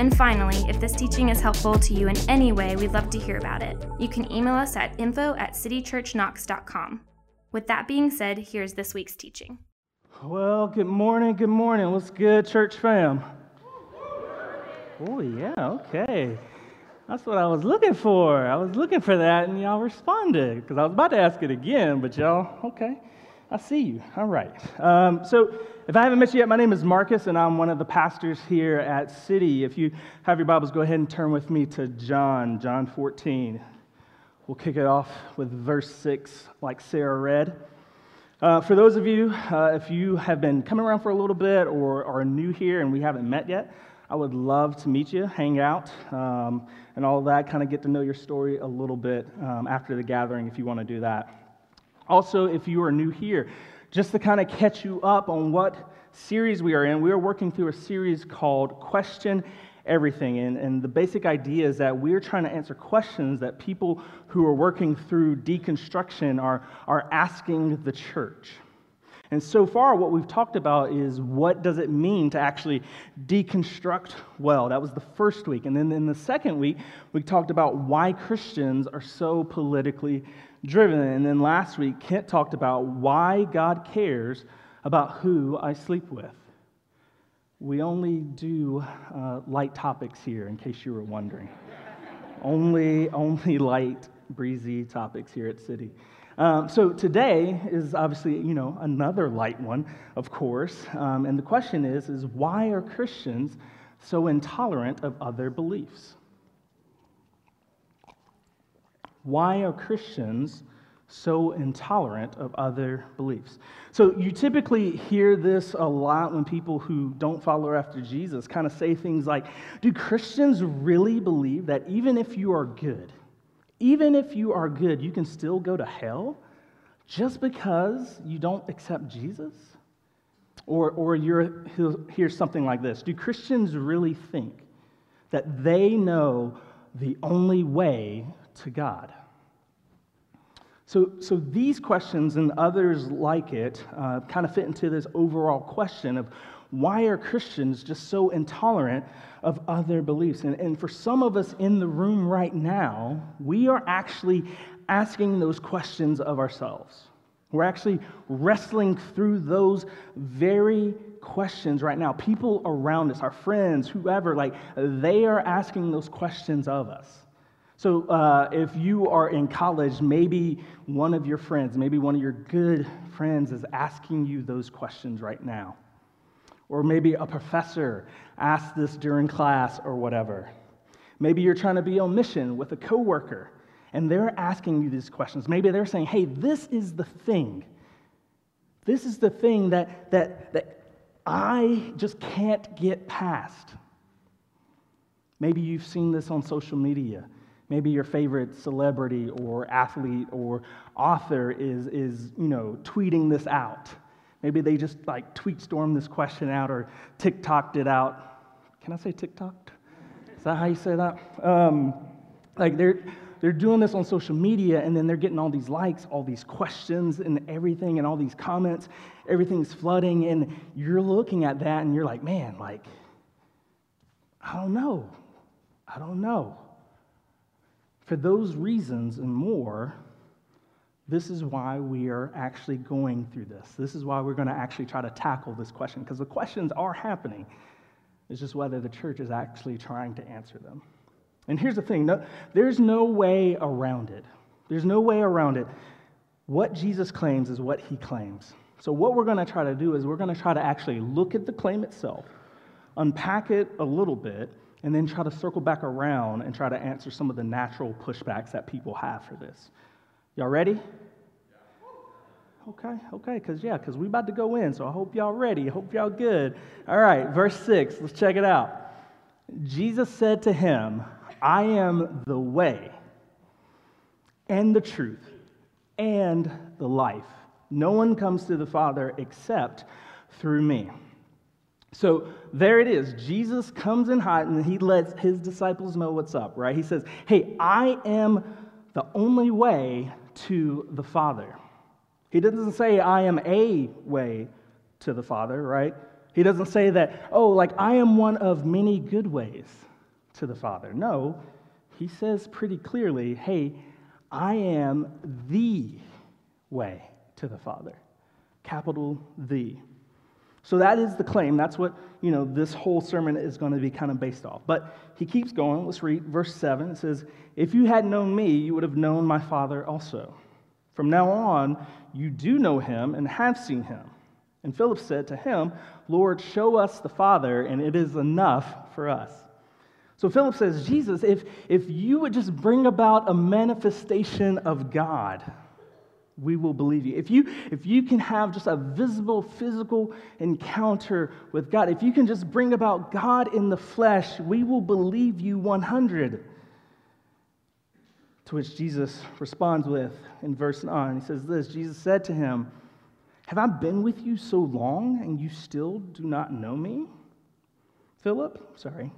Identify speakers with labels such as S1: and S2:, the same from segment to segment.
S1: And finally, if this teaching is helpful to you in any way, we'd love to hear about it. You can email us at info at citychurchknox.com. With that being said, here's this week's teaching.
S2: Well, good morning, good morning. What's good, church fam? Oh, yeah, okay. That's what I was looking for. I was looking for that, and y'all responded because I was about to ask it again, but y'all, okay. I see you. All right. Um, so, if I haven't met you yet, my name is Marcus, and I'm one of the pastors here at City. If you have your Bibles, go ahead and turn with me to John, John 14. We'll kick it off with verse 6, like Sarah read. Uh, for those of you, uh, if you have been coming around for a little bit or are new here and we haven't met yet, I would love to meet you, hang out, um, and all that, kind of get to know your story a little bit um, after the gathering if you want to do that. Also, if you are new here, just to kind of catch you up on what series we are in, we are working through a series called Question Everything. And, and the basic idea is that we're trying to answer questions that people who are working through deconstruction are, are asking the church. And so far, what we've talked about is what does it mean to actually deconstruct well? That was the first week. And then in the second week, we talked about why Christians are so politically driven. And then last week, Kent talked about why God cares about who I sleep with. We only do uh, light topics here, in case you were wondering. only, only light, breezy topics here at City. Um, so today is obviously, you know, another light one, of course. Um, and the question is, is why are Christians so intolerant of other beliefs? Why are Christians so intolerant of other beliefs? So, you typically hear this a lot when people who don't follow after Jesus kind of say things like, Do Christians really believe that even if you are good, even if you are good, you can still go to hell just because you don't accept Jesus? Or, or you're, here's something like this Do Christians really think that they know the only way to God? So, so these questions and others like it uh, kind of fit into this overall question of why are Christians just so intolerant of other beliefs? And, and for some of us in the room right now, we are actually asking those questions of ourselves. We're actually wrestling through those very questions right now. People around us, our friends, whoever, like, they are asking those questions of us. So, uh, if you are in college, maybe one of your friends, maybe one of your good friends is asking you those questions right now. Or maybe a professor asked this during class or whatever. Maybe you're trying to be on mission with a coworker and they're asking you these questions. Maybe they're saying, hey, this is the thing. This is the thing that, that, that I just can't get past. Maybe you've seen this on social media Maybe your favorite celebrity or athlete or author is, is you know, tweeting this out. Maybe they just like tweet stormed this question out or TikToked it out. Can I say TikToked? Is that how you say that? Um, like they're, they're doing this on social media and then they're getting all these likes, all these questions and everything and all these comments. Everything's flooding and you're looking at that and you're like, man, like, I don't know. I don't know. For those reasons and more, this is why we are actually going through this. This is why we're going to actually try to tackle this question, because the questions are happening. It's just whether the church is actually trying to answer them. And here's the thing no, there's no way around it. There's no way around it. What Jesus claims is what he claims. So, what we're going to try to do is we're going to try to actually look at the claim itself, unpack it a little bit, and then try to circle back around and try to answer some of the natural pushbacks that people have for this. Y'all ready? Okay, okay, because yeah, because we about to go in, so I hope y'all ready. I hope y'all good. All right, verse 6, let's check it out. Jesus said to him, I am the way and the truth and the life. No one comes to the Father except through me. So there it is. Jesus comes in hot and he lets his disciples know what's up, right? He says, Hey, I am the only way to the Father. He doesn't say, I am a way to the Father, right? He doesn't say that, oh, like I am one of many good ways to the Father. No, he says pretty clearly, hey, I am the way to the Father. Capital the. So that is the claim. That's what, you know, this whole sermon is going to be kind of based off. But he keeps going. Let's read verse 7. It says, If you had known me, you would have known my Father also. From now on, you do know him and have seen him. And Philip said to him, Lord, show us the Father, and it is enough for us. So Philip says, Jesus, if, if you would just bring about a manifestation of God, we will believe you. If you if you can have just a visible physical encounter with God, if you can just bring about God in the flesh, we will believe you 100. To which Jesus responds with in verse 9, he says this Jesus said to him, Have I been with you so long and you still do not know me? Philip, sorry.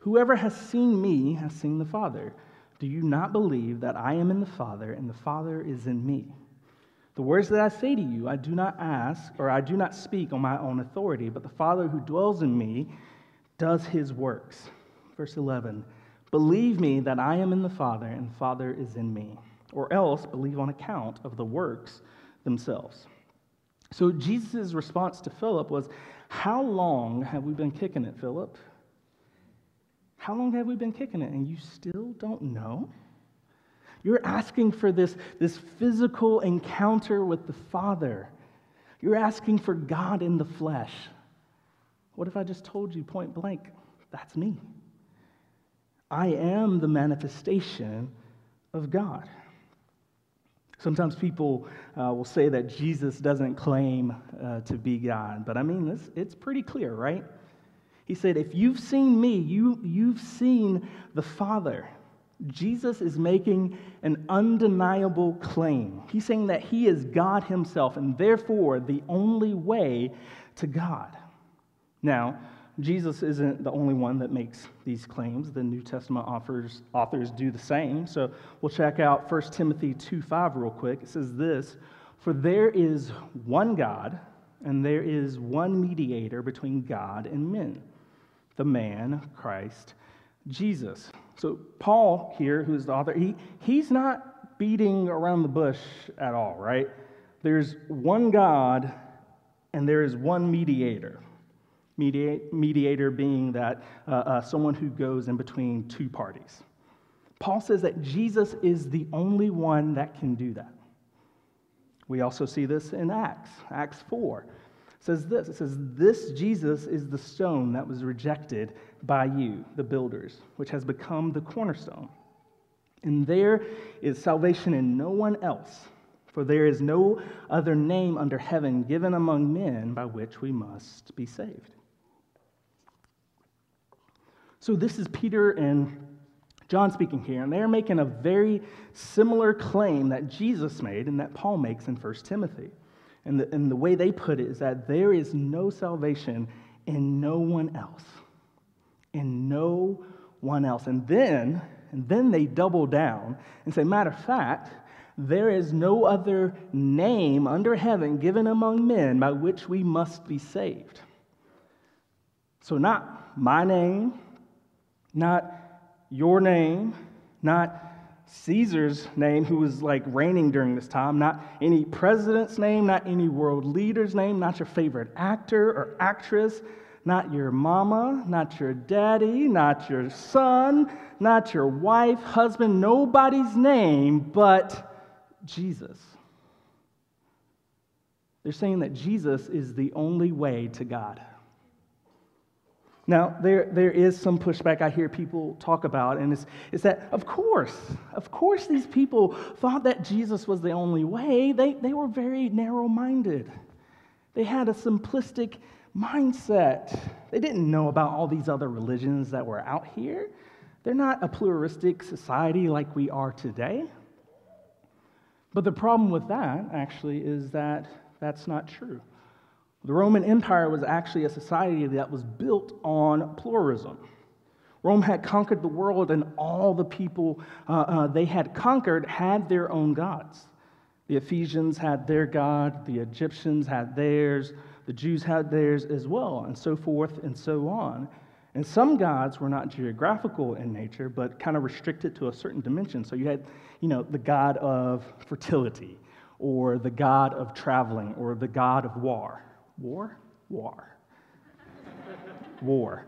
S2: Whoever has seen me has seen the Father. Do you not believe that I am in the Father and the Father is in me? The words that I say to you, I do not ask, or I do not speak on my own authority, but the Father who dwells in me does his works. Verse 11 Believe me that I am in the Father and the Father is in me, or else believe on account of the works themselves. So Jesus' response to Philip was, How long have we been kicking it, Philip? How long have we been kicking it and you still don't know? You're asking for this, this physical encounter with the Father. You're asking for God in the flesh. What if I just told you point blank, that's me? I am the manifestation of God. Sometimes people uh, will say that Jesus doesn't claim uh, to be God, but I mean, it's pretty clear, right? He said, If you've seen me, you, you've seen the Father. Jesus is making an undeniable claim. He's saying that he is God himself and therefore the only way to God. Now, Jesus isn't the only one that makes these claims. The New Testament authors, authors do the same. So we'll check out 1 Timothy 2 5 real quick. It says this For there is one God, and there is one mediator between God and men the man, Christ Jesus. So, Paul here, who's the author, he, he's not beating around the bush at all, right? There's one God and there is one mediator. Mediate, mediator being that uh, uh, someone who goes in between two parties. Paul says that Jesus is the only one that can do that. We also see this in Acts, Acts 4 says this. It says this jesus is the stone that was rejected by you the builders which has become the cornerstone. And there is salvation in no one else for there is no other name under heaven given among men by which we must be saved. So this is peter and John speaking here, and they're making a very similar claim that Jesus made and that Paul makes in 1 Timothy. And the, and the way they put it is that there is no salvation in no one else. In no one else. And then, and then they double down and say, matter of fact, there is no other name under heaven given among men by which we must be saved. So, not my name, not your name, not Caesar's name, who was like reigning during this time, not any president's name, not any world leader's name, not your favorite actor or actress, not your mama, not your daddy, not your son, not your wife, husband, nobody's name but Jesus. They're saying that Jesus is the only way to God. Now, there, there is some pushback I hear people talk about, and it's, it's that, of course, of course, these people thought that Jesus was the only way. They, they were very narrow minded, they had a simplistic mindset. They didn't know about all these other religions that were out here. They're not a pluralistic society like we are today. But the problem with that, actually, is that that's not true. The Roman Empire was actually a society that was built on pluralism. Rome had conquered the world, and all the people uh, uh, they had conquered had their own gods. The Ephesians had their God, the Egyptians had theirs, the Jews had theirs as well, and so forth and so on. And some gods were not geographical in nature, but kind of restricted to a certain dimension. So you had, you know, the god of fertility, or the god of traveling, or the god of war. War? War. war.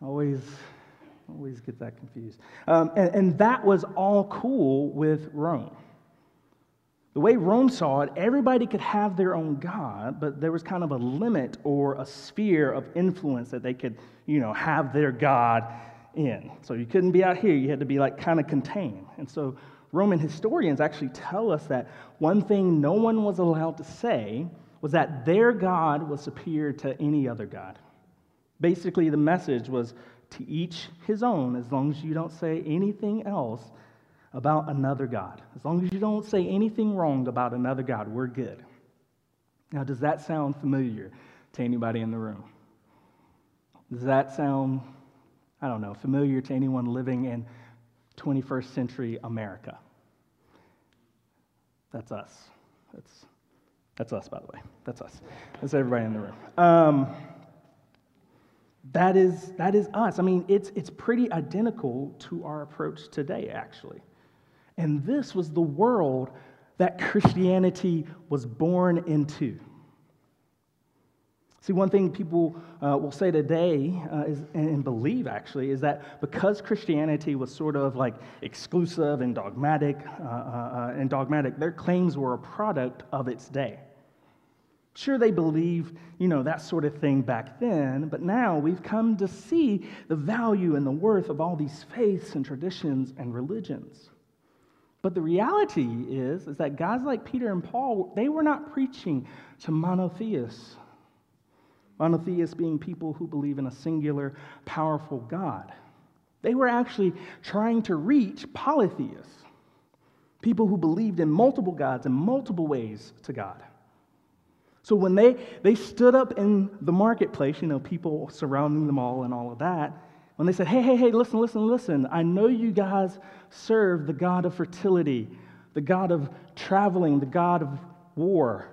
S2: Always, always get that confused. Um, and, and that was all cool with Rome. The way Rome saw it, everybody could have their own God, but there was kind of a limit or a sphere of influence that they could, you know, have their God in. So you couldn't be out here, you had to be like kind of contained. And so Roman historians actually tell us that one thing no one was allowed to say was that their God was superior to any other God. Basically, the message was to each his own, as long as you don't say anything else about another God. As long as you don't say anything wrong about another God, we're good. Now, does that sound familiar to anybody in the room? Does that sound, I don't know, familiar to anyone living in 21st century America? That's us. That's, that's us, by the way. That's us. That's everybody in the room. Um, that is, that is us. I mean, it's, it's pretty identical to our approach today, actually. And this was the world that Christianity was born into. See, one thing people uh, will say today uh, is, and believe actually is that because Christianity was sort of like exclusive and dogmatic uh, uh, uh and dogmatic, their claims were a product of its day. Sure, they believed, you know, that sort of thing back then, but now we've come to see the value and the worth of all these faiths and traditions and religions. But the reality is, is that guys like Peter and Paul, they were not preaching to monotheists. Monotheists being people who believe in a singular, powerful God. They were actually trying to reach polytheists, people who believed in multiple gods and multiple ways to God. So when they, they stood up in the marketplace, you know, people surrounding them all and all of that, when they said, hey, hey, hey, listen, listen, listen, I know you guys serve the God of fertility, the God of traveling, the God of war.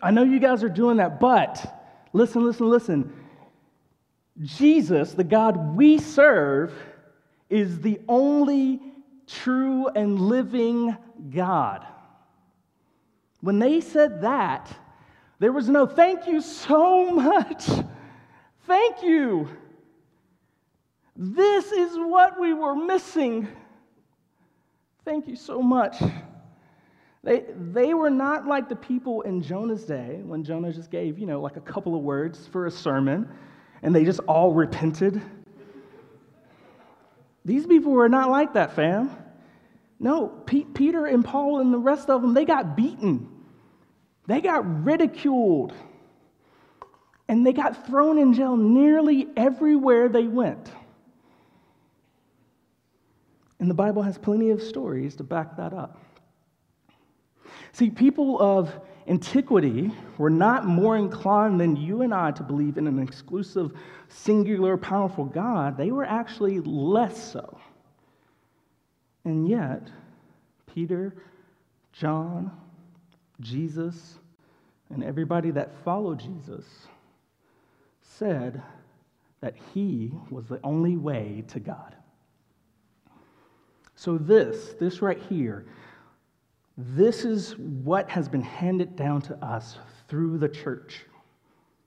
S2: I know you guys are doing that, but listen, listen, listen. Jesus, the God we serve, is the only true and living God. When they said that, there was no thank you so much. Thank you. This is what we were missing. Thank you so much. They, they were not like the people in Jonah's day when Jonah just gave, you know, like a couple of words for a sermon and they just all repented. These people were not like that, fam. No, P- Peter and Paul and the rest of them, they got beaten. They got ridiculed. And they got thrown in jail nearly everywhere they went. And the Bible has plenty of stories to back that up. See, people of antiquity were not more inclined than you and I to believe in an exclusive, singular, powerful God. They were actually less so. And yet, Peter, John, Jesus, and everybody that followed Jesus said that he was the only way to God. So, this, this right here, this is what has been handed down to us through the church.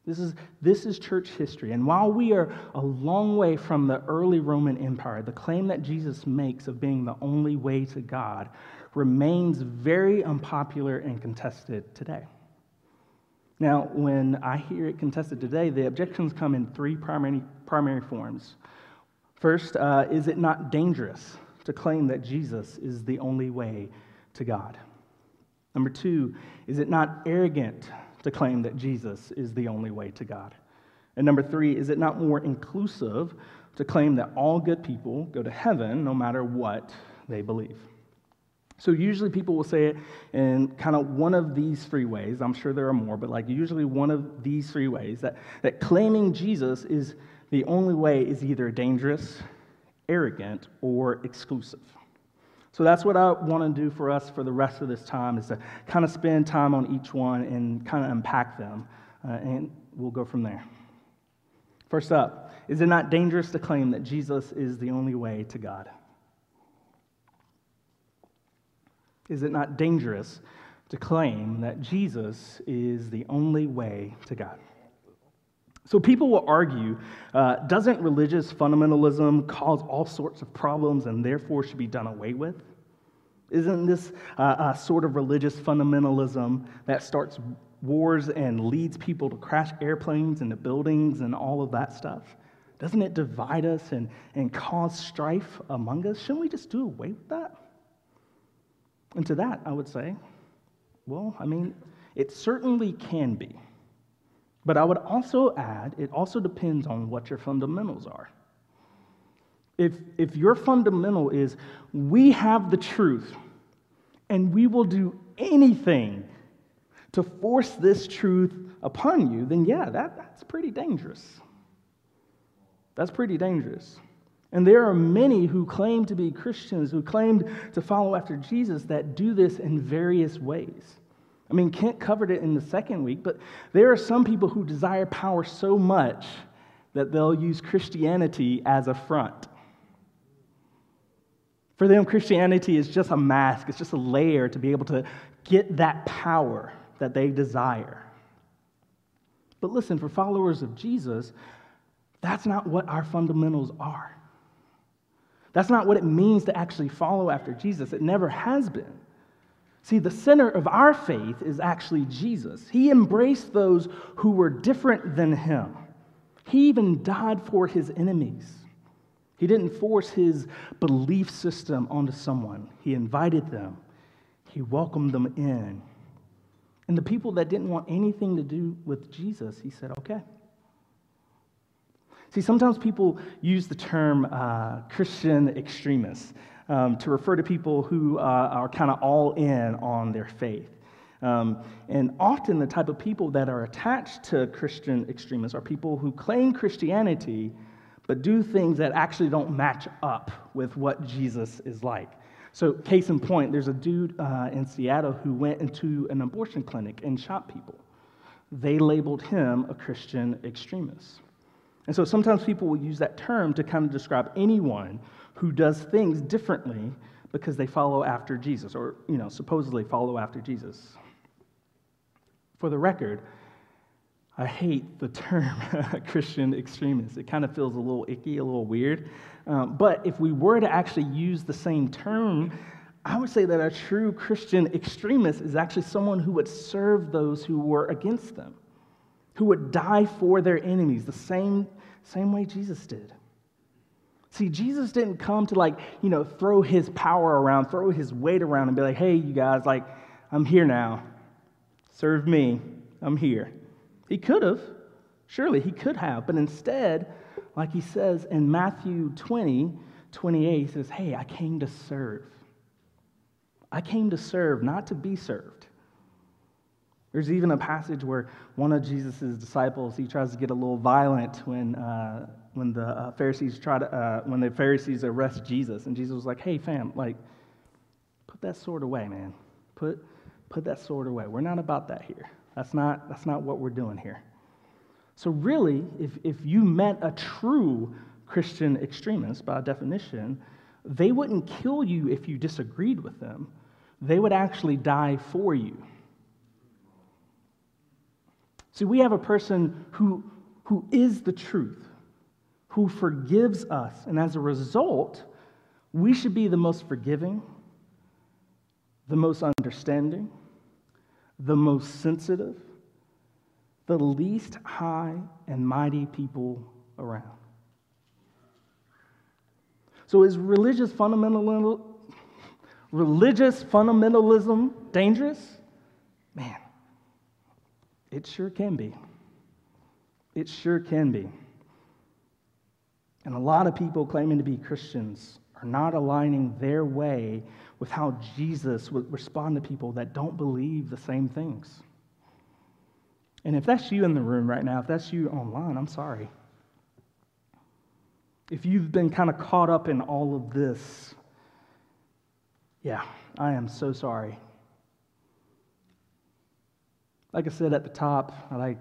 S2: This is, this is church history. And while we are a long way from the early Roman Empire, the claim that Jesus makes of being the only way to God remains very unpopular and contested today. Now, when I hear it contested today, the objections come in three primary, primary forms. First, uh, is it not dangerous? to claim that Jesus is the only way to God? Number two, is it not arrogant to claim that Jesus is the only way to God? And number three, is it not more inclusive to claim that all good people go to heaven no matter what they believe? So usually people will say it in kind of one of these three ways. I'm sure there are more, but like usually one of these three ways that, that claiming Jesus is the only way is either dangerous, arrogant, or exclusive. So that's what I want to do for us for the rest of this time is to kind of spend time on each one and kind of unpack them, uh, and we'll go from there. First up, is it not dangerous to claim that Jesus is the only way to God? Is it not dangerous to claim that Jesus is the only way to God? So people will argue uh, doesn't religious fundamentalism cause all sorts of problems and therefore should be done away with? Isn't this uh, a sort of religious fundamentalism that starts wars and leads people to crash airplanes into buildings and all of that stuff? Doesn't it divide us and, and cause strife among us? Shouldn't we just do away with that? And to that, I would say, well, I mean, it certainly can be. But I would also add, it also depends on what your fundamentals are. If, if your fundamental is, we have the truth and we will do anything to force this truth upon you, then yeah, that, that's pretty dangerous. That's pretty dangerous. And there are many who claim to be Christians, who claim to follow after Jesus, that do this in various ways. I mean, Kent covered it in the second week, but there are some people who desire power so much that they'll use Christianity as a front. For them, Christianity is just a mask, it's just a layer to be able to get that power that they desire. But listen, for followers of Jesus, that's not what our fundamentals are. That's not what it means to actually follow after Jesus. It never has been. See, the center of our faith is actually Jesus. He embraced those who were different than him. He even died for his enemies. He didn't force his belief system onto someone, he invited them, he welcomed them in. And the people that didn't want anything to do with Jesus, he said, okay. See, sometimes people use the term uh, Christian extremists um, to refer to people who uh, are kind of all in on their faith. Um, and often the type of people that are attached to Christian extremists are people who claim Christianity but do things that actually don't match up with what Jesus is like. So, case in point, there's a dude uh, in Seattle who went into an abortion clinic and shot people. They labeled him a Christian extremist. And so sometimes people will use that term to kind of describe anyone who does things differently because they follow after Jesus or, you know, supposedly follow after Jesus. For the record, I hate the term Christian extremist. It kind of feels a little icky, a little weird. Um, but if we were to actually use the same term, I would say that a true Christian extremist is actually someone who would serve those who were against them, who would die for their enemies, the same, same way Jesus did. See, Jesus didn't come to, like, you know, throw his power around, throw his weight around, and be like, hey, you guys, like, I'm here now. Serve me. I'm here. He could have. Surely he could have. But instead, like he says in Matthew 20, 28, he says, Hey, I came to serve. I came to serve, not to be served. There's even a passage where one of Jesus' disciples, he tries to get a little violent when, uh, when the uh, Pharisees try to, uh, when the Pharisees arrest Jesus. And Jesus was like, hey, fam, like, put that sword away, man. Put, put that sword away. We're not about that here. That's not, that's not what we're doing here. So, really, if, if you met a true Christian extremist, by definition, they wouldn't kill you if you disagreed with them. They would actually die for you. See, we have a person who, who is the truth, who forgives us. And as a result, we should be the most forgiving, the most understanding, the most sensitive, the least high and mighty people around. So is religious fundamentalism, religious fundamentalism dangerous? Man, it sure can be. It sure can be. And a lot of people claiming to be Christians are not aligning their way with how Jesus would respond to people that don't believe the same things. And if that's you in the room right now, if that's you online, I'm sorry. If you've been kind of caught up in all of this, yeah, I am so sorry. Like I said at the top, like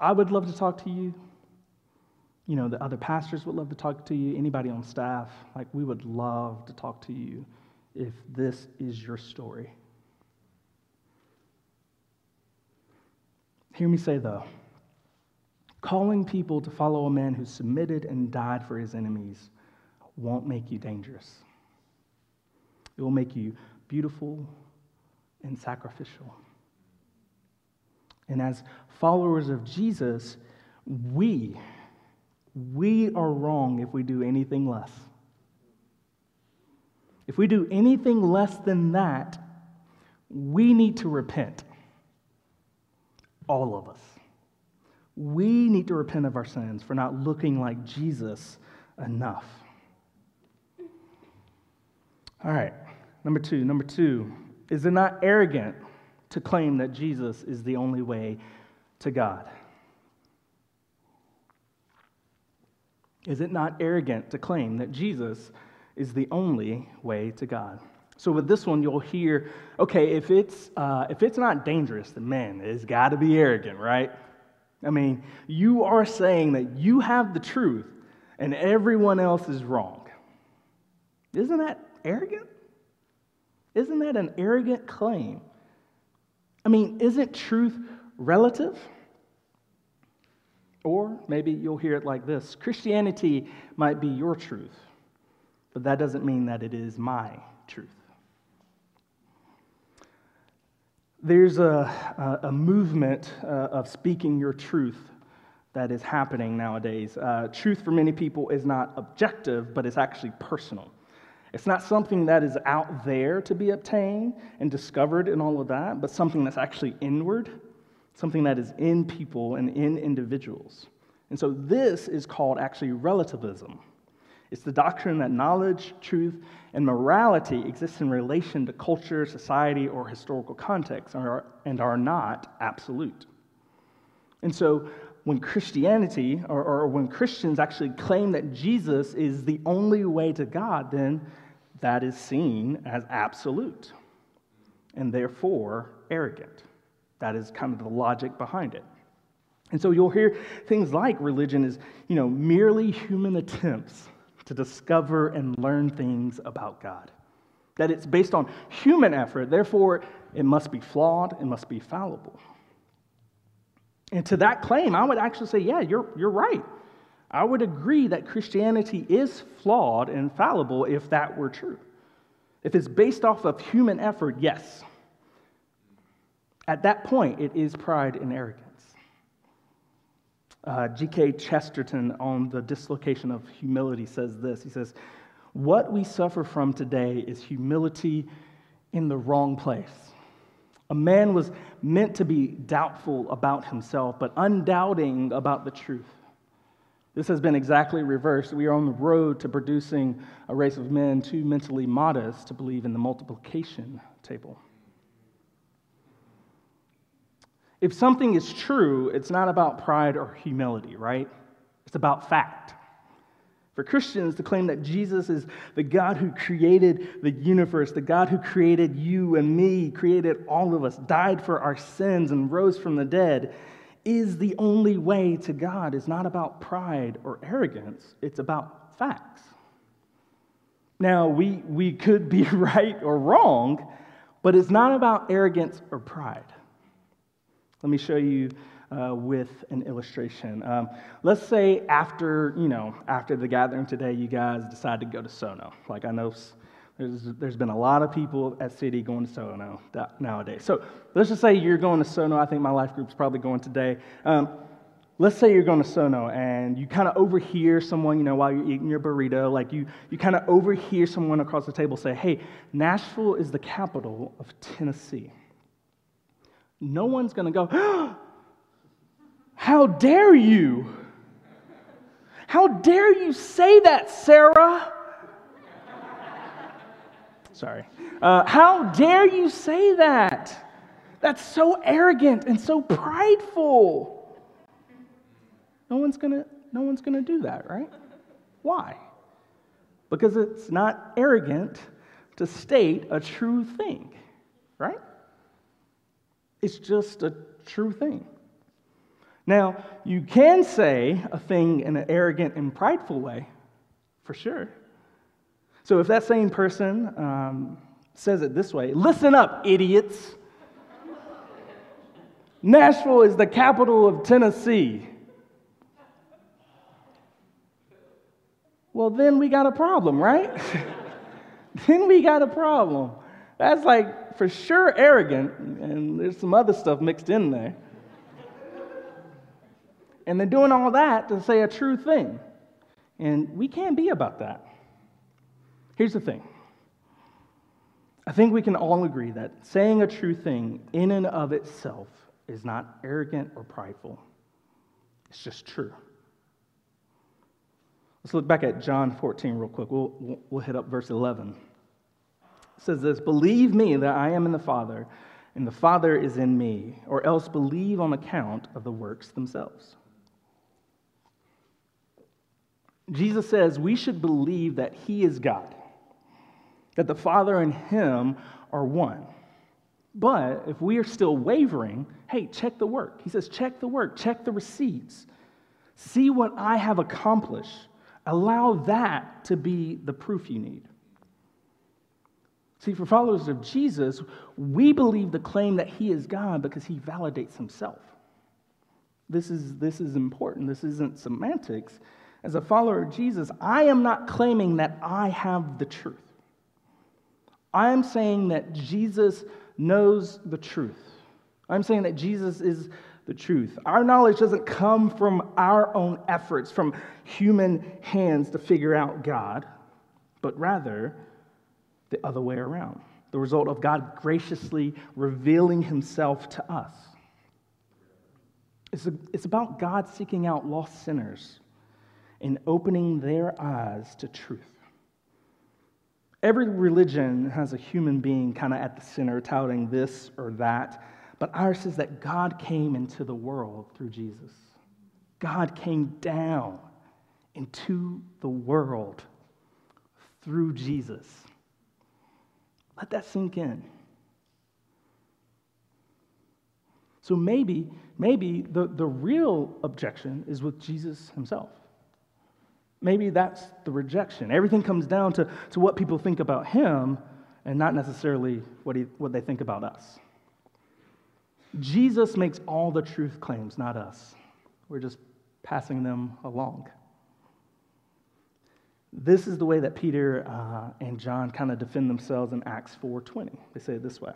S2: I would love to talk to you. You know, the other pastors would love to talk to you. Anybody on staff, like we would love to talk to you if this is your story. Hear me say, though, calling people to follow a man who submitted and died for his enemies won't make you dangerous. It will make you beautiful and sacrificial. And as followers of Jesus, we, we are wrong if we do anything less. If we do anything less than that, we need to repent. All of us. We need to repent of our sins for not looking like Jesus enough. All right, number two. Number two, is it not arrogant to claim that Jesus is the only way to God? Is it not arrogant to claim that Jesus is the only way to God? So with this one, you'll hear, okay, if it's uh, if it's not dangerous, then man, it's got to be arrogant, right? I mean, you are saying that you have the truth and everyone else is wrong. Isn't that arrogant? Isn't that an arrogant claim? I mean, isn't truth relative? Or maybe you'll hear it like this Christianity might be your truth, but that doesn't mean that it is my truth. There's a, a, movement uh, of speaking your truth that is happening nowadays. Uh, truth for many people is not objective, but it's actually personal. It's not something that is out there to be obtained and discovered and all of that, but something that's actually inward, something that is in people and in individuals. And so this is called actually relativism. It's the doctrine that knowledge, truth, and morality exist in relation to culture, society, or historical context and are not absolute. And so when Christianity or, or, when Christians actually claim that Jesus is the only way to God, then that is seen as absolute and therefore arrogant. That is kind of the logic behind it. And so you'll hear things like religion is, you know, merely human attempts to discover and learn things about God. That it's based on human effort, therefore it must be flawed, it must be fallible. And to that claim, I would actually say, yeah, you're, you're right. I would agree that Christianity is flawed and fallible if that were true. If it's based off of human effort, yes. At that point, it is pride and arrogance. Uh, G.K. Chesterton on the dislocation of humility says this He says, What we suffer from today is humility in the wrong place. A man was meant to be doubtful about himself, but undoubting about the truth. This has been exactly reversed. We are on the road to producing a race of men too mentally modest to believe in the multiplication table. If something is true, it's not about pride or humility, right? It's about fact. For Christians to claim that Jesus is the God who created the universe, the God who created you and me, created all of us, died for our sins, and rose from the dead, is the only way to God is not about pride or arrogance, it's about facts. Now, we, we could be right or wrong, but it's not about arrogance or pride. Let me show you uh, with an illustration. Um, let's say after, you know, after the gathering today, you guys decide to go to SoKno. Like I know there's, there's been a lot of people at City going to SoKno nowadays. So let's just say you're going to SoKno. I think my life group's probably going today. Um, let's say you're going to SoKno and you kind of overhear someone, you know, while you're eating your burrito, like you, you kind of overhear someone across the table say, hey, Nashville is the capital of Tennessee. No one's going to go, how dare you? How dare you say that, Sarah? Sorry. Uh, how dare you say that? That's so arrogant and so prideful. No one's gonna, no one's gonna do that, right? Why? Because it's not arrogant to state a true thing, right? It's just a true thing. Now, you can say a thing in an arrogant and prideful way, for sure. So if that same person um, says it this way listen up, idiots. Nashville is the capital of Tennessee. Well, then we got a problem, right? then we got a problem. That's like for sure arrogant, and there's some other stuff mixed in there. And they're doing all that to say a true thing. And we can't be about that. Here's the thing I think we can all agree that saying a true thing in and of itself is not arrogant or prideful, it's just true. Let's look back at John 14 real quick. We'll, we'll hit up verse 11. It says this Believe me that I am in the Father, and the Father is in me, or else believe on account of the works themselves. Jesus says we should believe that He is God, that the Father and Him are one. But if we are still wavering, hey, check the work. He says, check the work, check the receipts. See what I have accomplished. Allow that to be the proof you need. See, for followers of Jesus, we believe the claim that he is God because he validates himself. This is, this is important. This isn't semantics. As a follower of Jesus, I am not claiming that I have the truth. I'm saying that Jesus knows the truth. I'm saying that Jesus is the truth. Our knowledge doesn't come from our own efforts, from human hands to figure out God, but rather the other way around. The result of God graciously revealing himself to us. It's, a, it's about God seeking out lost sinners and opening their eyes to truth. Every religion has a human being kind of at the center, touting this or that. But ours says that God came into the world through Jesus. God came down into the world through Jesus. Let that sink in. So maybe, maybe the, the real objection is with Jesus himself. Maybe that's the rejection. Everything comes down to, to what people think about him and not necessarily what, he, what they think about us. Jesus makes all the truth claims, not us. We're just passing them along. This is the way that Peter uh, and John kind of defend themselves in Acts 4:20. They say it this way: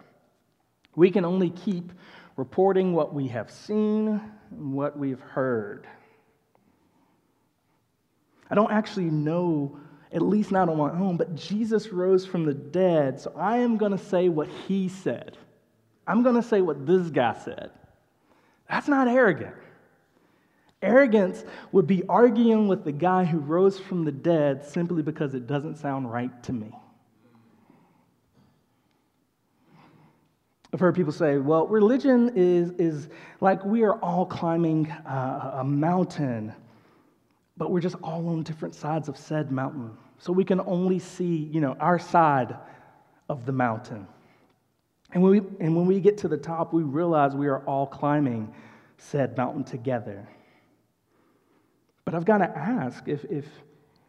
S2: We can only keep reporting what we have seen and what we've heard. I don't actually know, at least not on my own, but Jesus rose from the dead, so I am going to say what he said. I'm going to say what this guy said. That's not arrogant. Arrogance would be arguing with the guy who rose from the dead simply because it doesn't sound right to me. I've heard people say, well, religion is, is like we are all climbing uh, a mountain but we're just all on different sides of said mountain. So we can only see, you know, our side of the mountain. And when we, and when we get to the top, we realize we are all climbing said mountain together. But I've got to ask if, if,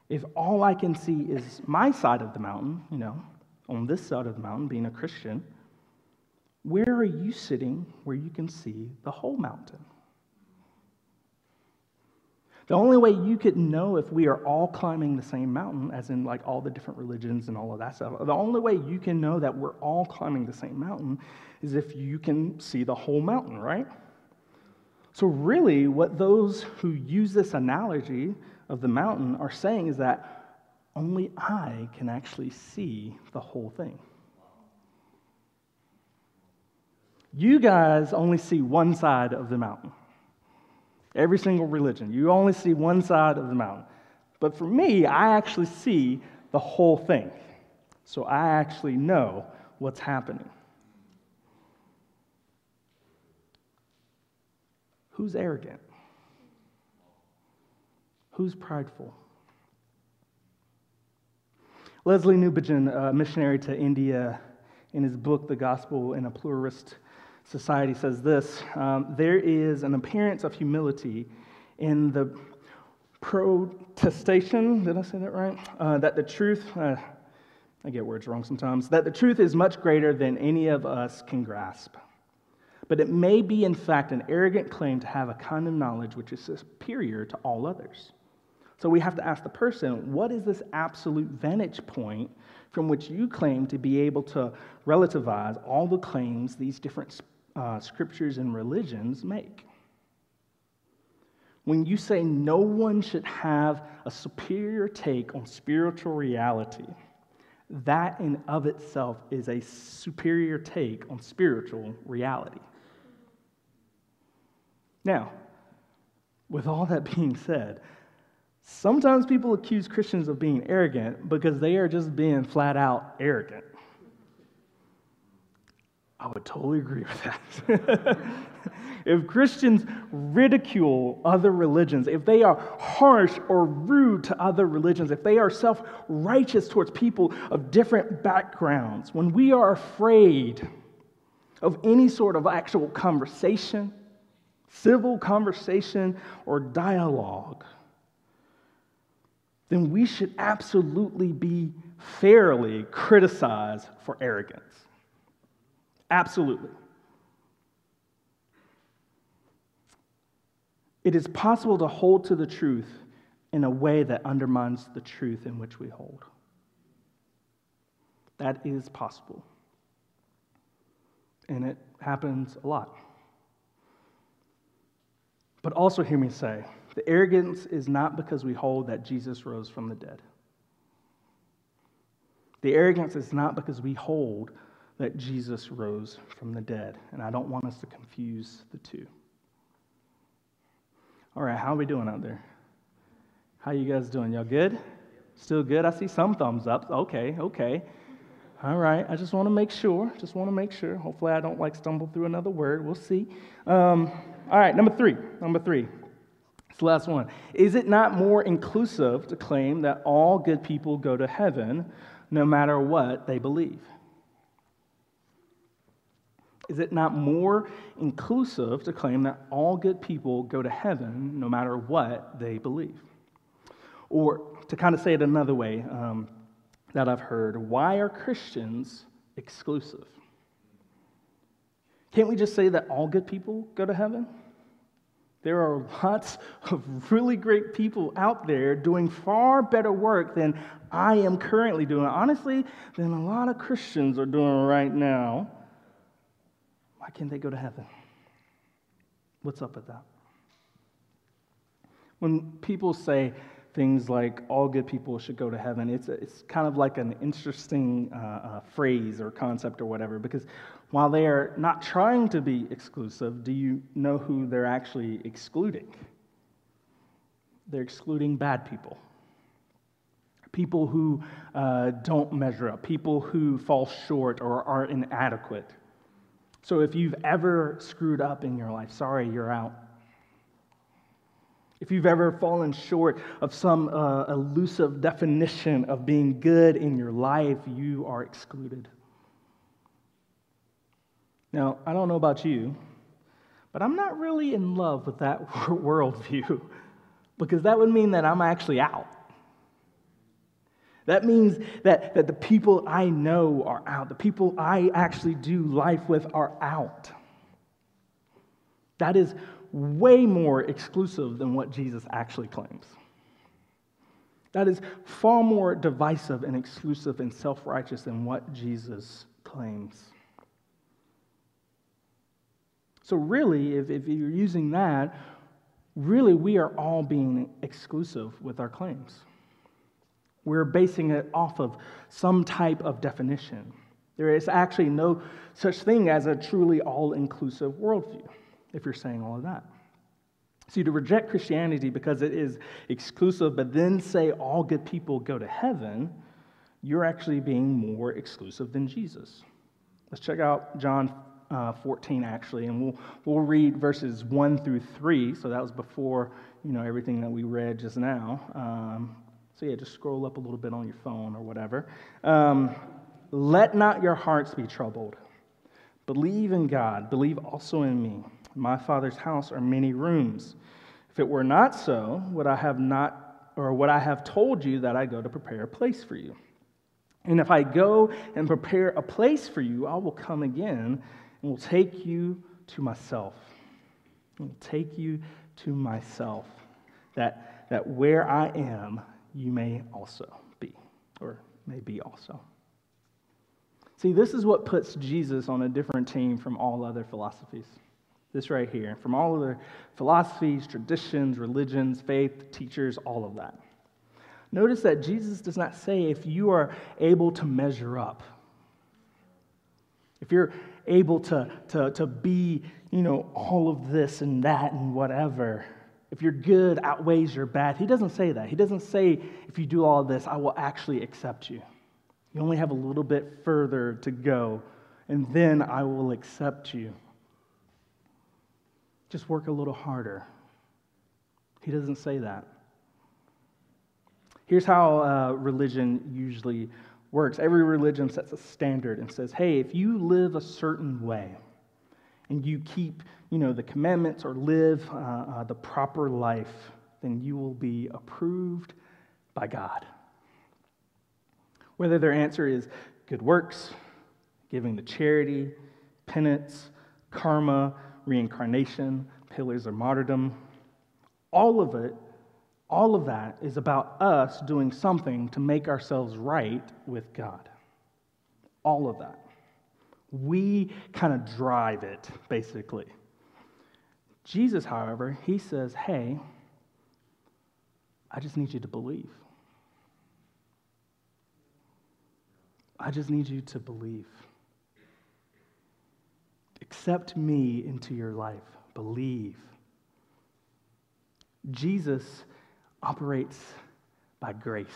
S2: if all I can see is my side of the mountain, you know, on this side of the mountain, being a Christian, where are you sitting where you can see the whole mountain? The only way you could know if we are all climbing the same mountain, as in like all the different religions and all of that stuff, the only way you can know that we're all climbing the same mountain is if you can see the whole mountain, right? So, really, what those who use this analogy of the mountain are saying is that only I can actually see the whole thing. You guys only see one side of the mountain. Every single religion. You only see one side of the mountain. But for me, I actually see the whole thing. so I actually know what's happening. Who's arrogant? Who's prideful? Lesslie Newbigin, a missionary to India, in his book, The Gospel in a Pluralist Society, says this um, There is an appearance of humility in the protestation, did I say that right? Uh, that the truth, uh, I get words wrong sometimes, that the truth is much greater than any of us can grasp. But it may be, in fact, an arrogant claim to have a kind of knowledge which is superior to all others. So we have to ask the person, what is this absolute vantage point from which you claim to be able to relativize all the claims these different uh, scriptures and religions make? When you say no one should have a superior take on spiritual reality, that in of itself is a superior take on spiritual reality. Now, with all that being said, sometimes people accuse Christians of being arrogant because they are just being flat out arrogant. I would totally agree with that. if Christians ridicule other religions, if they are harsh or rude to other religions, if they are self righteous towards people of different backgrounds, when we are afraid of any sort of actual conversation, civil conversation, or dialogue, then we should absolutely be fairly criticized for arrogance. Absolutely. It is possible to hold to the truth in a way that undermines the truth in which we hold. That is possible. And it happens a lot. But also, hear me say the arrogance is not because we hold that Jesus rose from the dead. The arrogance is not because we hold that Jesus rose from the dead. And I don't want us to confuse the two. All right, how are we doing out there? How you guys doing? Y'all good? Still good? I see some thumbs up. Okay, okay. All right, I just want to make sure. Just want to make sure. Hopefully, I don't like stumble through another word. We'll see. Um, all right, number three. Number three. It's the last one. Is it not more inclusive to claim that all good people go to heaven no matter what they believe? Is it not more inclusive to claim that all good people go to heaven no matter what they believe? Or to kind of say it another way um, that I've heard, why are Christians exclusive? Can't we just say that all good people go to heaven? There are lots of really great people out there doing far better work than I am currently doing. Honestly, than a lot of Christians are doing right now. Why can't they go to heaven? What's up with that? When people say, things like all good people should go to heaven. It's, it's kind of like an interesting uh, uh, phrase or concept or whatever, because while they are not trying to be exclusive, do you know who they're actually excluding? They're excluding bad people. People who uh, don't measure up, people who fall short or are inadequate. So if you've ever screwed up in your life, sorry, you're out. If you've ever fallen short of some uh, elusive definition of being good in your life, you are excluded. Now, I don't know about you, but I'm not really in love with that worldview because that would mean that I'm actually out. That means that, that the people I know are out. The people I actually do life with are out. That is way more exclusive than what Jesus actually claims. That is far more divisive and exclusive and self righteous than what Jesus claims. So, really, if, if you're using that, really we are all being exclusive with our claims. We're basing it off of some type of definition. There is actually no such thing as a truly all inclusive worldview if you're saying all of that. See, to reject Christianity because it is exclusive, but then say all good people go to heaven, you're actually being more exclusive than Jesus. Let's check out John uh, 14 actually, and we'll, we'll read verses 1 through 3. So that was before you know everything that we read just now. Um, so yeah, just scroll up a little bit on your phone or whatever. Um, Let not your hearts be troubled. Believe in God. Believe also in me. In my Father's house are many rooms. If it were not so, would I have not, or would I have told you that I go to prepare a place for you? And if I go and prepare a place for you, I will come again and will take you to myself. I will take you to myself, that, that where I am, you may also be, or may be also. See, this is what puts Jesus on a different team from all other philosophies. This right here. From all other philosophies, traditions, religions, faith, teachers, all of that. Notice that Jesus does not say if you are able to measure up, if you're able to, to, to be, you know, all of this and that and whatever, if your good outweighs your bad, he doesn't say that. He doesn't say, if you do all this, I will actually accept you. You only have a little bit further to go, and then I will accept you. Just work a little harder. He doesn't say that. Here's how uh, religion usually works every religion sets a standard and says, hey, if you live a certain way and you keep you know, the commandments or live uh, uh, the proper life, then you will be approved by God. Whether their answer is good works, giving to charity, penance, karma, reincarnation, pillars of martyrdom, all of it all of that is about us doing something to make ourselves right with God. All of that. We kind of drive it, basically. Jesus, however, he says, hey, I just need you to believe. I just need you to believe. Accept me into your life. Believe. Jesus operates by grace.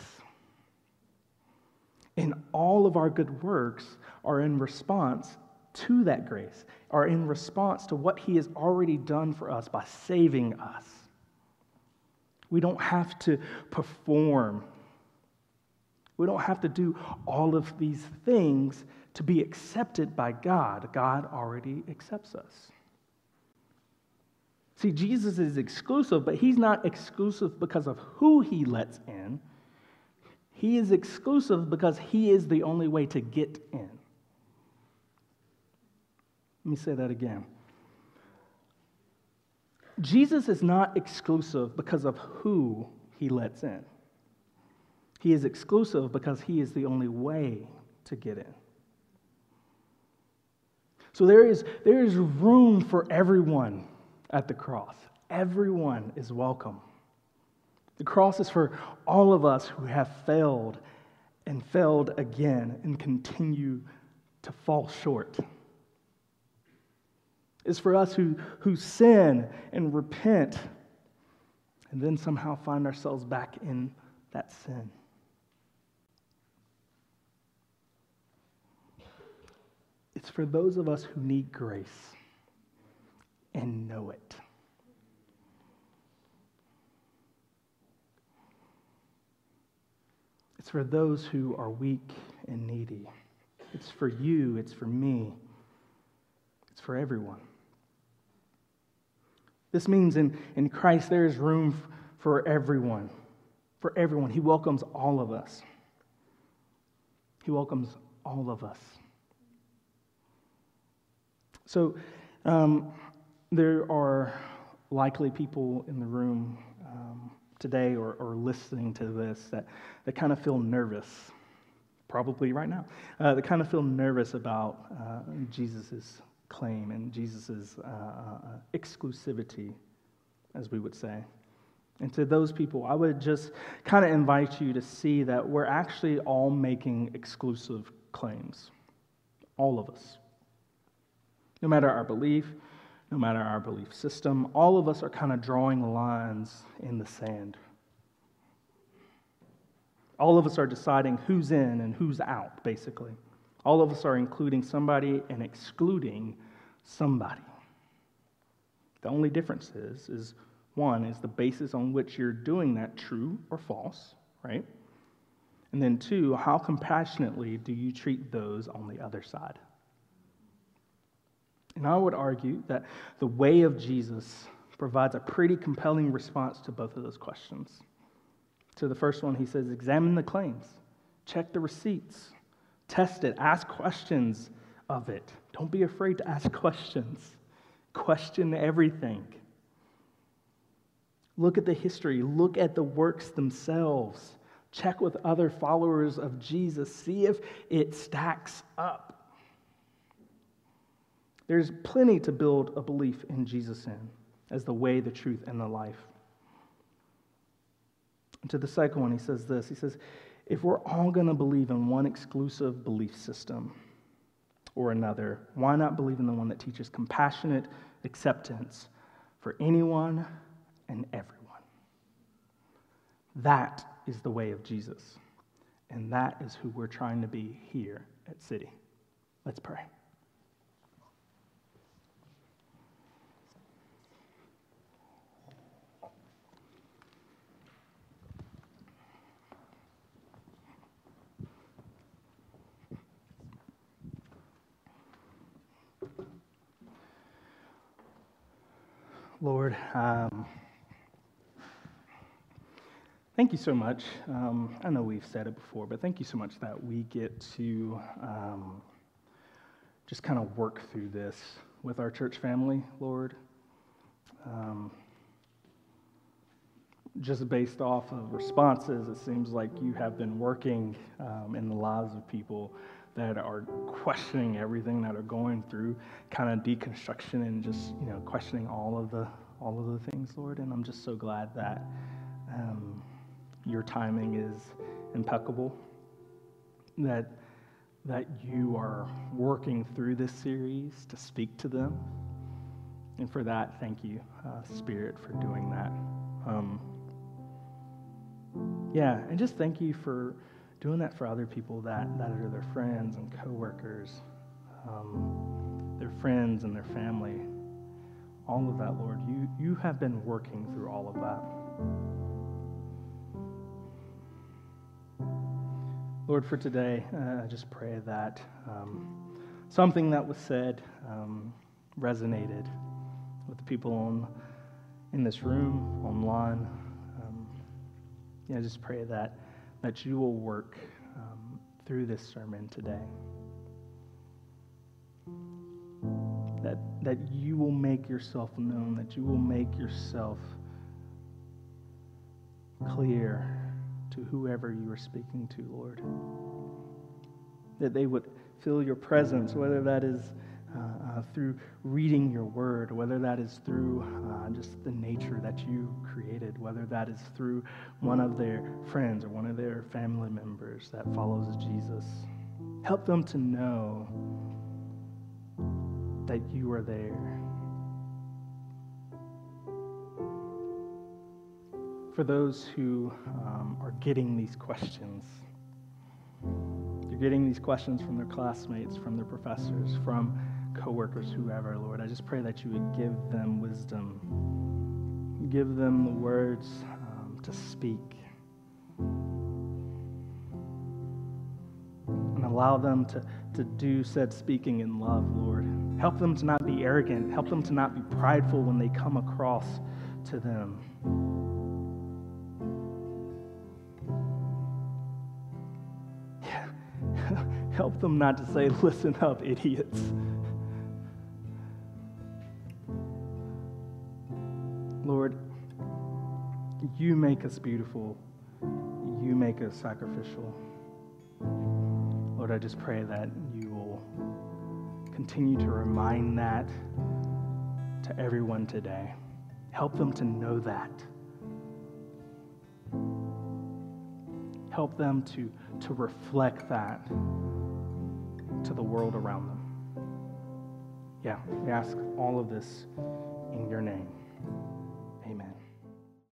S2: And all of our good works are in response to that grace, are in response to what He has already done for us by saving us. We don't have to perform. We don't have to do all of these things to be accepted by God. God already accepts us. See, Jesus is exclusive, but he's not exclusive because of who he lets in. He is exclusive because he is the only way to get in. Let me say that again. Jesus is not exclusive because of who he lets in. He is exclusive because he is the only way to get in. So there is, there is room for everyone at the cross. Everyone is welcome. The cross is for all of us who have failed and failed again and continue to fall short. It's for us who, who sin and repent and then somehow find ourselves back in that sin. It's for those of us who need grace and know it. It's for those who are weak and needy. It's for you, it's for me, it's for everyone. This means in, in Christ there is room for everyone. For everyone. He welcomes all of us. He welcomes all of us. So, um, there are likely people in the room um, today or, or, listening to this that, that kind of feel nervous, probably right now, uh, that kind of feel nervous about uh, Jesus' claim and Jesus' uh, uh, exclusivity, as we would say. And to those people, I would just kind of invite you to see that we're actually all making exclusive claims. All of us. No matter our belief, no matter our belief system, all of us are kind of drawing lines in the sand. All of us are deciding who's in and who's out, basically. All of us are including somebody and excluding somebody. The only difference is, is one, is the basis on which you're doing that true or false, right? And then two, how compassionately do you treat those on the other side? And I would argue that the way of Jesus provides a pretty compelling response to both of those questions. To the first one, he says, examine the claims, check the receipts, test it, ask questions of it. Don't be afraid to ask questions. Question everything. Look at the history, look at the works themselves. Check with other followers of Jesus, see if it stacks up. There's plenty to build a belief in Jesus in as the way, the truth, and the life. And to the second one, he says this He says, if we're all going to believe in one exclusive belief system or another, why not believe in the one that teaches compassionate acceptance for anyone and everyone? That is the way of Jesus. And that is who we're trying to be here at City. Let's pray. Lord, um, thank you so much. Um, I know we've said it before, but thank you so much that we get to um, just kind of work through this with our church family, Lord. Um, just based off of responses, it seems like you have been working um, in the lives of people that are questioning everything that are going through kind of deconstruction and just you know questioning all of the all of the things lord. And i'm just so glad that um, your timing is impeccable that that you are working through this series to speak to them. And for that thank you uh, spirit for doing that. Um, yeah and just thank you for doing that for other people that, that are their friends and coworkers, um, their friends and their family. All of that, Lord, you, you have been working through all of that. Lord, for today, uh, I just pray that um, something that was said um, resonated with the people on, in this room, online. Um, yeah, I just pray that that you will work um, through this sermon today. That, that you will make yourself known, that you will make yourself clear to whoever you are speaking to, Lord. That they would feel your presence, whether that is uh, through reading your word, whether that is through uh, just the nature that you created, whether that is through one of their friends or one of their family members that follows Jesus. Help them to know that you are there. For those who um, are getting these questions, they're getting these questions from their classmates, from their professors, from coworkers, whoever, Lord. I just pray that you would give them wisdom, give them the words um, to speak, and allow them to, to do said speaking in love, Lord. Help them to not be arrogant, help them to not be prideful when they come across to them. help them not to say, listen up, idiots. Make us beautiful. You make us sacrificial. Lord, I just pray that you will continue to remind that to everyone today. Help them to know that. Help them to, to reflect that to the world around them. Yeah, we ask all of this in your name.